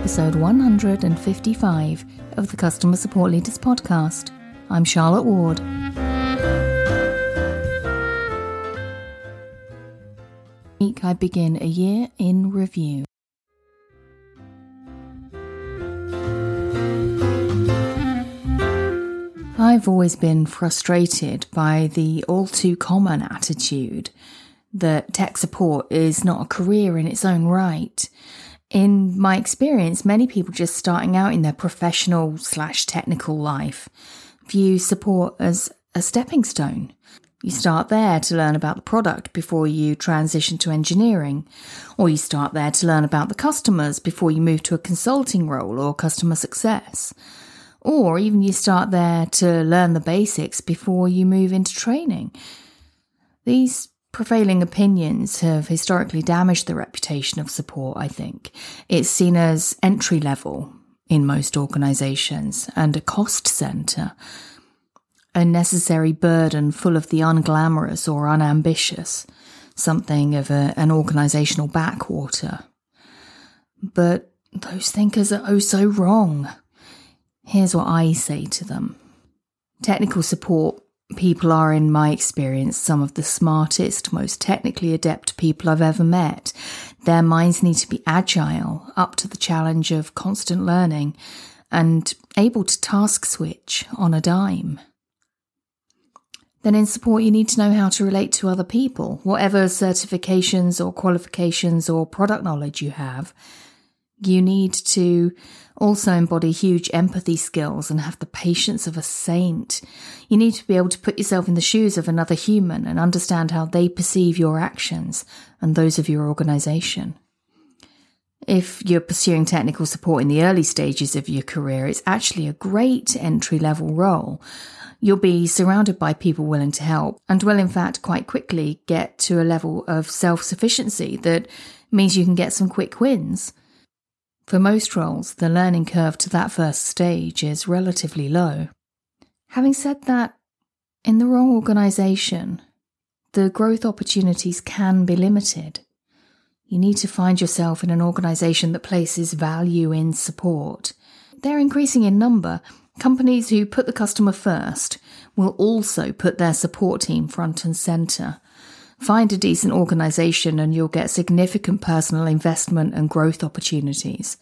episode 155 of the Customer Support Leaders Podcast. I'm Charlotte Ward. Week I begin a year in review. I've always been frustrated by the all too common attitude that tech support is not a career in its own right. In my experience, many people just starting out in their professional slash technical life view support as a stepping stone. You start there to learn about the product before you transition to engineering, or you start there to learn about the customers before you move to a consulting role or customer success. Or even you start there to learn the basics before you move into training. These prevailing opinions have historically damaged the reputation of support, I think. It's seen as entry level in most organizations and a cost center, a necessary burden full of the unglamorous or unambitious, something of a, an organizational backwater. But those thinkers are oh so wrong. Here's what I say to them. Technical support people are, in my experience, some of the smartest, most technically adept people I've ever met. Their minds need to be agile, up to the challenge of constant learning, and able to task switch on a dime. Then, in support, you need to know how to relate to other people, whatever certifications or qualifications or product knowledge you have. You need to also embody huge empathy skills and have the patience of a saint. You need to be able to put yourself in the shoes of another human and understand how they perceive your actions and those of your organization. If you're pursuing technical support in the early stages of your career, it's actually a great entry level role. You'll be surrounded by people willing to help and will, in fact, quite quickly get to a level of self sufficiency that means you can get some quick wins. For most roles, the learning curve to that first stage is relatively low. Having said that, in the wrong organisation, the growth opportunities can be limited. You need to find yourself in an organisation that places value in support. They're increasing in number. Companies who put the customer first will also put their support team front and centre. Find a decent organization and you'll get significant personal investment and growth opportunities.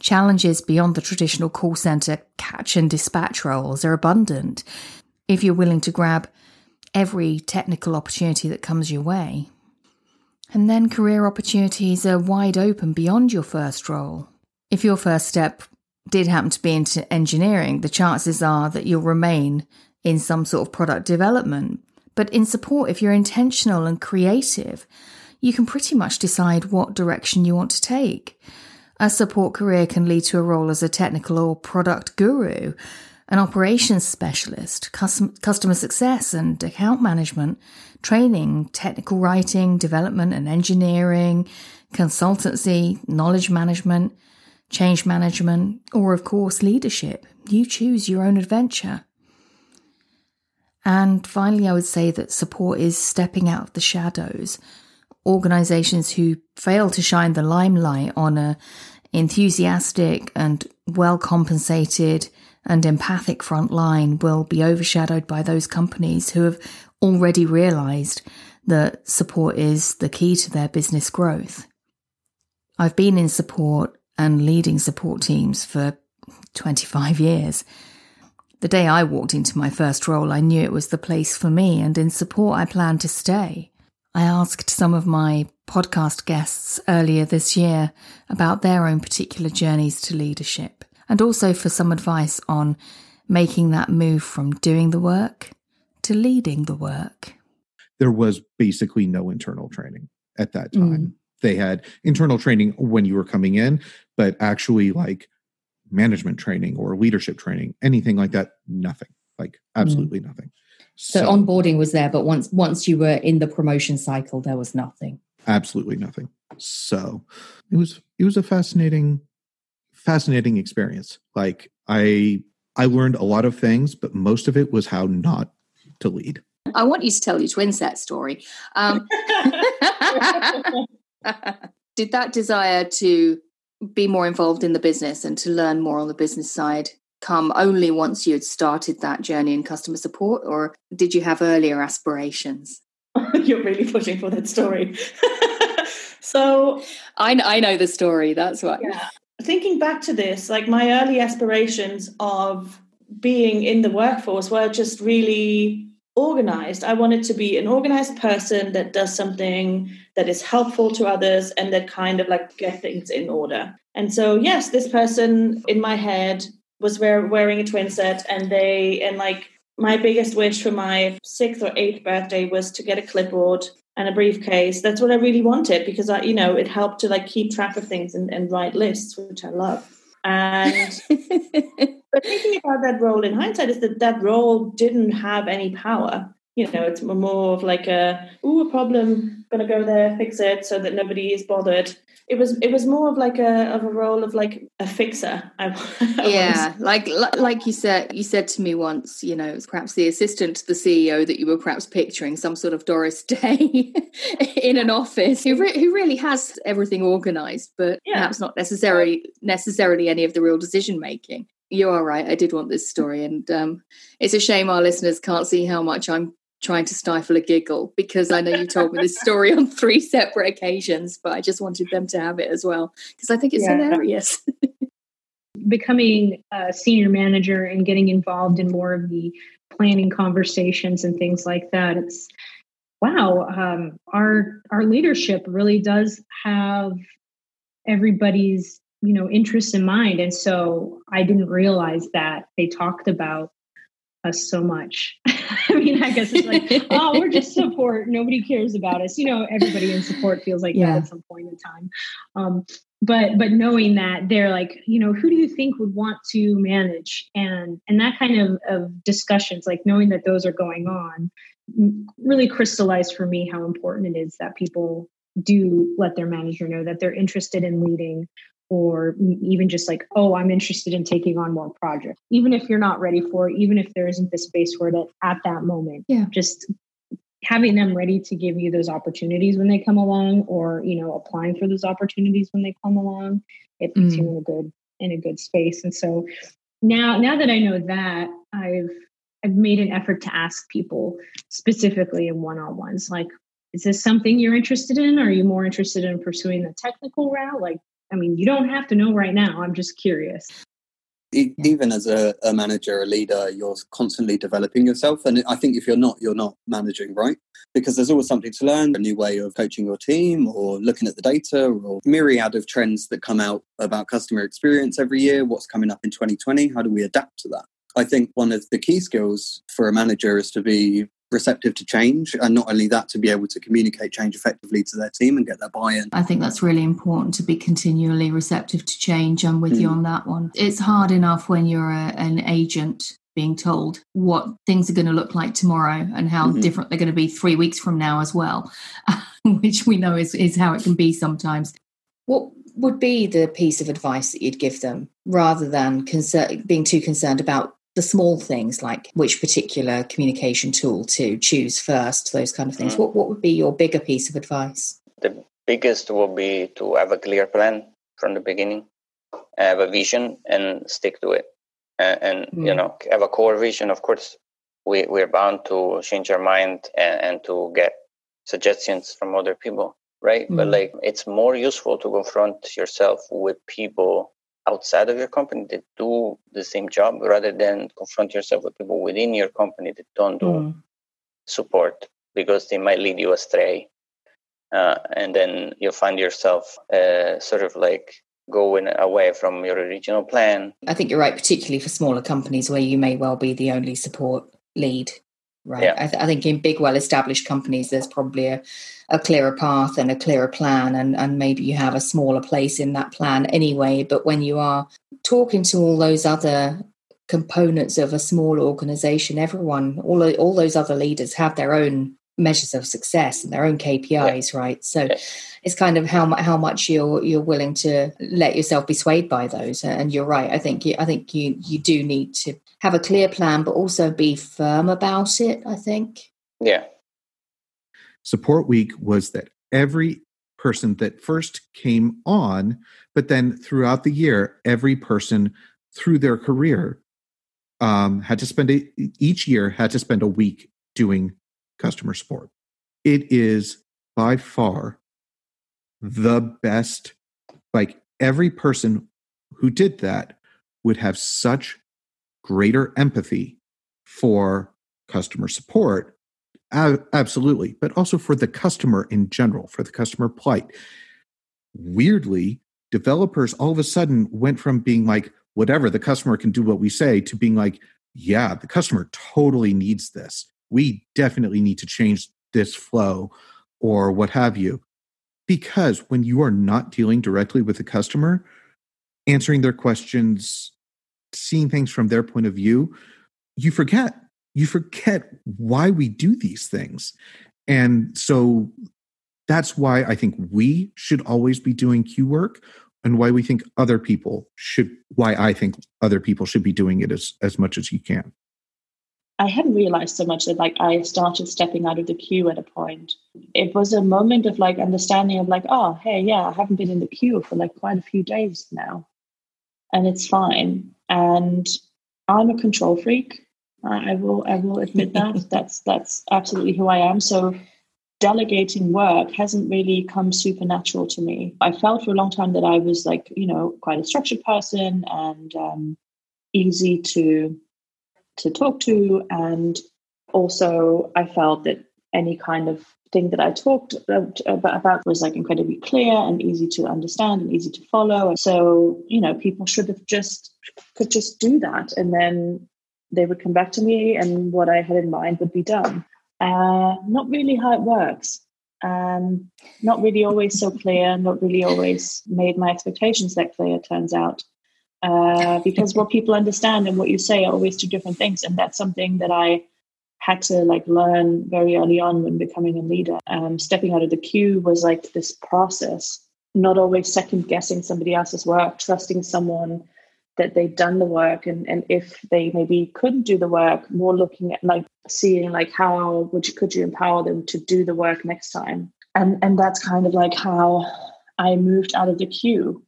Challenges beyond the traditional call center catch and dispatch roles are abundant if you're willing to grab every technical opportunity that comes your way. And then career opportunities are wide open beyond your first role. If your first step did happen to be into engineering, the chances are that you'll remain in some sort of product development but in support, if you're intentional and creative, you can pretty much decide what direction you want to take. A support career can lead to a role as a technical or product guru, an operations specialist, customer success and account management, training, technical writing, development and engineering, consultancy, knowledge management, change management, or of course leadership. You choose your own adventure. And finally, I would say that support is stepping out of the shadows. Organizations who fail to shine the limelight on a enthusiastic and well compensated and empathic front line will be overshadowed by those companies who have already realized that support is the key to their business growth. I've been in support and leading support teams for 25 years. The day I walked into my first role, I knew it was the place for me, and in support, I planned to stay. I asked some of my podcast guests earlier this year about their own particular journeys to leadership, and also for some advice on making that move from doing the work to leading the work. There was basically no internal training at that time. Mm. They had internal training when you were coming in, but actually, like, management training or leadership training, anything like that, nothing. Like mm. absolutely mm. nothing. So, so, onboarding was there, but once once you were in the promotion cycle, there was nothing. Absolutely nothing. So it was it was a fascinating fascinating experience. Like I I learned a lot of things, but most of it was how not to lead. I want you to tell your twins that story. Um, did that desire to be more involved in the business and to learn more on the business side come only once you had started that journey in customer support, or did you have earlier aspirations? You're really pushing for that story. so I, I know the story. That's why. Yeah. Thinking back to this, like my early aspirations of being in the workforce were just really organized. I wanted to be an organized person that does something that is helpful to others and that kind of like get things in order. And so, yes, this person in my head was wear, wearing a twin set, and they and like my biggest wish for my sixth or eighth birthday was to get a clipboard and a briefcase. That's what I really wanted because I, you know, it helped to like keep track of things and, and write lists, which I love. And but thinking about that role in hindsight is that that role didn't have any power. You know, it's more of like a, ooh, a problem, gonna go there, fix it so that nobody is bothered it was it was more of like a of a role of like a fixer. I, I yeah, like like you said you said to me once, you know, it's perhaps the assistant to the CEO that you were perhaps picturing, some sort of Doris Day in an office who re- who really has everything organised, but yeah. perhaps not necessarily necessarily any of the real decision making. You are right. I did want this story, and um, it's a shame our listeners can't see how much I'm trying to stifle a giggle because I know you told me this story on three separate occasions, but I just wanted them to have it as well because I think it's yeah. hilarious. Becoming a senior manager and getting involved in more of the planning conversations and things like that, it's wow. Um, our our leadership really does have everybody's you know interests in mind, and so I didn't realize that they talked about us so much. I mean, I guess it's like, oh, we're just support. Nobody cares about us. You know, everybody in support feels like yeah. that at some point in time. Um, but but knowing that they're like, you know, who do you think would want to manage and and that kind of, of discussions, like knowing that those are going on, really crystallized for me how important it is that people do let their manager know that they're interested in leading or even just like, oh, I'm interested in taking on more projects. Even if you're not ready for it, even if there isn't the space for it at, that moment, yeah. just having them ready to give you those opportunities when they come along or you know applying for those opportunities when they come along it puts mm. you in a good in a good space and so now now that i know that i've i've made an effort to ask people specifically in one-on-ones like is this something you're interested in or are you more interested in pursuing the technical route like I mean, you don't have to know right now. I'm just curious. Even as a, a, manager, a leader, you're constantly developing yourself. And I think if you're not, you're not managing, right? Because there's always something to learn, a new way of coaching your team or looking at the data or myriad of trends that come out about customer experience every year. What's coming up in 2020? How do we adapt to that? I think one of the key skills for a manager is to be receptive to change and not only that to be able to communicate change effectively to their team and get their buy-in i think that's really important to be continually receptive to change i'm with mm. you on that one it's hard enough when you're a, an agent being told what things are going to look like tomorrow and how mm-hmm. different they're going to be three weeks from now as well which we know is, is how it can be sometimes what would be the piece of advice that you'd give them rather than concern, being too concerned about the small things like which particular communication tool to choose first, those kind of things. Mm. What what would be your bigger piece of advice? The biggest would be to have a clear plan from the beginning, have a vision, and stick to it. And, and mm. you know, have a core vision. Of course, we we're bound to change our mind and, and to get suggestions from other people, right? Mm. But like, it's more useful to confront yourself with people outside of your company that do the same job rather than confront yourself with people within your company that don't do mm. support because they might lead you astray. Uh, and then you'll find yourself uh, sort of like going away from your original plan. I think you're right, particularly for smaller companies where you may well be the only support lead right? Yeah. I, th- I, think in big, well-established companies, there's probably a, a clearer path and a clearer plan, and, and maybe you have a smaller place in that plan anyway. But when you are talking to all those other components of a small organization, everyone, all all those other leaders have their own measures of success and their own KPIs, yeah. right? So yeah. it's kind of how how much you're you're willing to let yourself be swayed by those. And you're right. I think you, I think you you do need to have a clear plan, but also be firm about it. I think. Yeah. Support week was that every person that first came on But then throughout the year, every person through their career um, had to spend a, each year had to spend a week doing customer support. It is by far the best. Like every person who did that would have such greater empathy for customer support. absolutely. But also for the customer in general, for the customer plight. Weirdly, developers all of a sudden went from being like, whatever, the customer can do what we say, to being like, yeah, the customer totally needs this. We definitely need to change this flow or what have you. Because when you are not dealing directly with the customer, answering their questions, seeing things from their point of view, you forget. You forget why we do these things. And so that's why I think we should always be doing queue work and why we think other people should why I think other people should be doing it as as much as you can. I hadn't realized so much that like I started stepping out of the queue at a point. It was a moment of like understanding of like, oh hey, yeah, I haven't been in the queue for like quite a few days now. And it's fine. And I'm a control freak. I will I will admit that. that's that's absolutely who I am. So delegating work hasn't really come supernatural to me. I felt for a long time that I was like, you know, quite a structured person and um, easy to to talk to, and also I felt that any kind of thing that I talked about was like incredibly clear and easy to understand and easy to follow. So you know, people should have just could just do that, and then they would come back to me, and what I had in mind would be done. Uh, not really how it works. Um, not really always so clear, not really always made my expectations that clear, turns out. Uh, because what people understand and what you say are always two different things. And that's something that I had to like learn very early on when becoming a leader. Um, stepping out of the queue was like this process, not always second guessing somebody else's work, trusting someone that they'd done the work and, and if they maybe couldn't do the work more looking at like seeing like how would you could you empower them to do the work next time and and that's kind of like how i moved out of the queue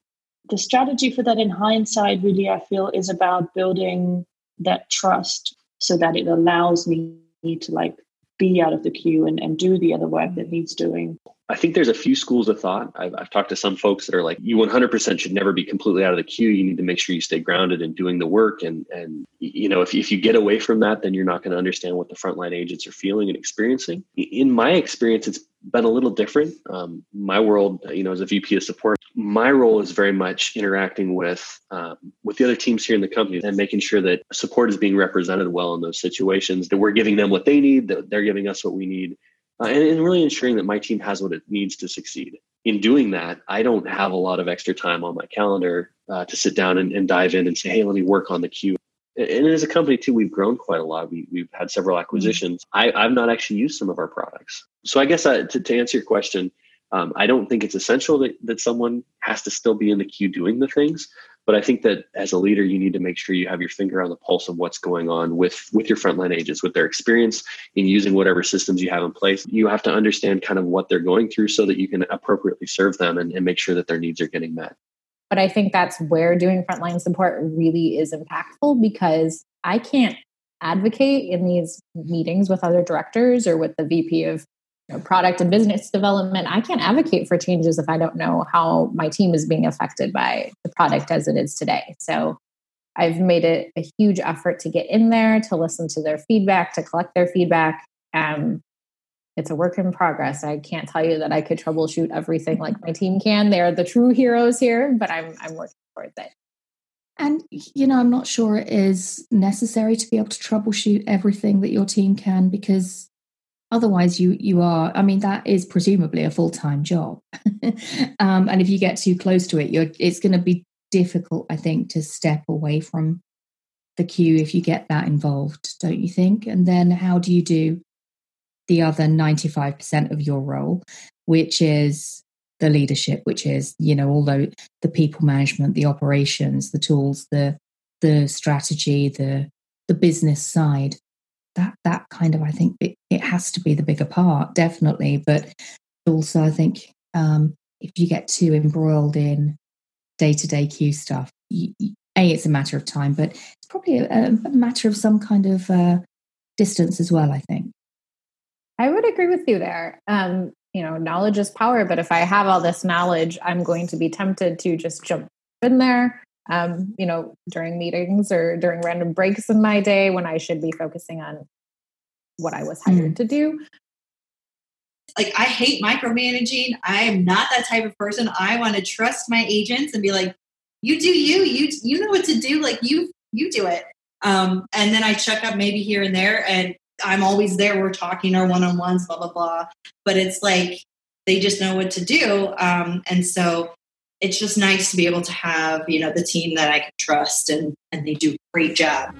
the strategy for that in hindsight really i feel is about building that trust so that it allows me to like be out of the queue and, and do the other work that needs doing I think there's a few schools of thought. I've, I've, talked to some folks that are like, you 100% should never be completely out of the queue. You need to make sure you stay grounded and doing the work. And, and you know, if, if you get away from that, then you're not going to understand what the frontline agents are feeling and experiencing. In my experience, it's been a little different. Um, my world, you know, as a VP of support, my role is very much interacting with um, with the other teams here in the company and making sure that support is being represented well in those situations. That we're giving them what they need, that they're giving us what we need, uh, and, and really ensuring that my team has what it needs to succeed. In doing that, I don't have a lot of extra time on my calendar uh, to sit down and, and, dive in and say, hey, let me work on the queue. And as a company, too, we've grown quite a lot. We, have had several mm-hmm. acquisitions. Mm-hmm. I, have not actually used some of our products. So I guess uh, to, to answer your question, um, I don't think it's essential that, that someone has to still be in the queue doing the things. But I think that as a leader, you need to make sure you have your finger on the pulse of what's going on with with your frontline agents, with their experience in using whatever systems you have in place. You have to understand kind of what they're going through so that you can appropriately serve them and, and make sure that their needs are getting met. But I think that's where doing frontline support really is impactful because I can't advocate in these meetings with other directors or with the VP of know, product and business development, I can't advocate for changes if I don't know how my team is being affected by the product as it is today. So I've made it a huge effort to get in there, to listen to their feedback, to collect their feedback. Um, it's a work in progress. I can't tell you that I could troubleshoot everything like my team can. They're the true heroes here, but I'm I'm working towards it. And you know, I'm not sure it is necessary to be able to troubleshoot everything that your team can because otherwise you you are i mean that is presumably a full-time job um, and if you get too close to it you're it's going to be difficult i think to step away from the queue if you get that involved don't you think and then how do you do the other 95% of your role which is the leadership which is you know although the people management the operations the tools the the strategy the the business side that that kind of I think it, it has to be the bigger part, definitely. But also, I think um, if you get too embroiled in day to day queue stuff. a, it's a matter of time, but it's probably a, a matter of some kind of uh, distance as well. I think. I would agree with you there. Um, you know, knowledge is power, but if I have all this knowledge, I'm going to be tempted to just jump in there. Um, you know, during meetings or during random breaks in my day when I should be focusing on what I was hired mm. to do. Like, I hate micromanaging. I am not that type of person. I want to trust my agents and be like, you do you, you, you know what to do. Like, you, you do it. Um, and then I check up maybe here and there, and I'm always there. We're talking our one on ones, blah, blah, blah. But it's like they just know what to do. Um, and so it's just nice to be able to have, you know, the team that I can trust and, and they do a great job.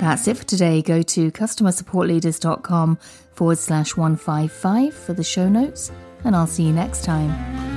That's it for today. Go to customersupportleaders.com forward slash 155 for the show notes, and I'll see you next time.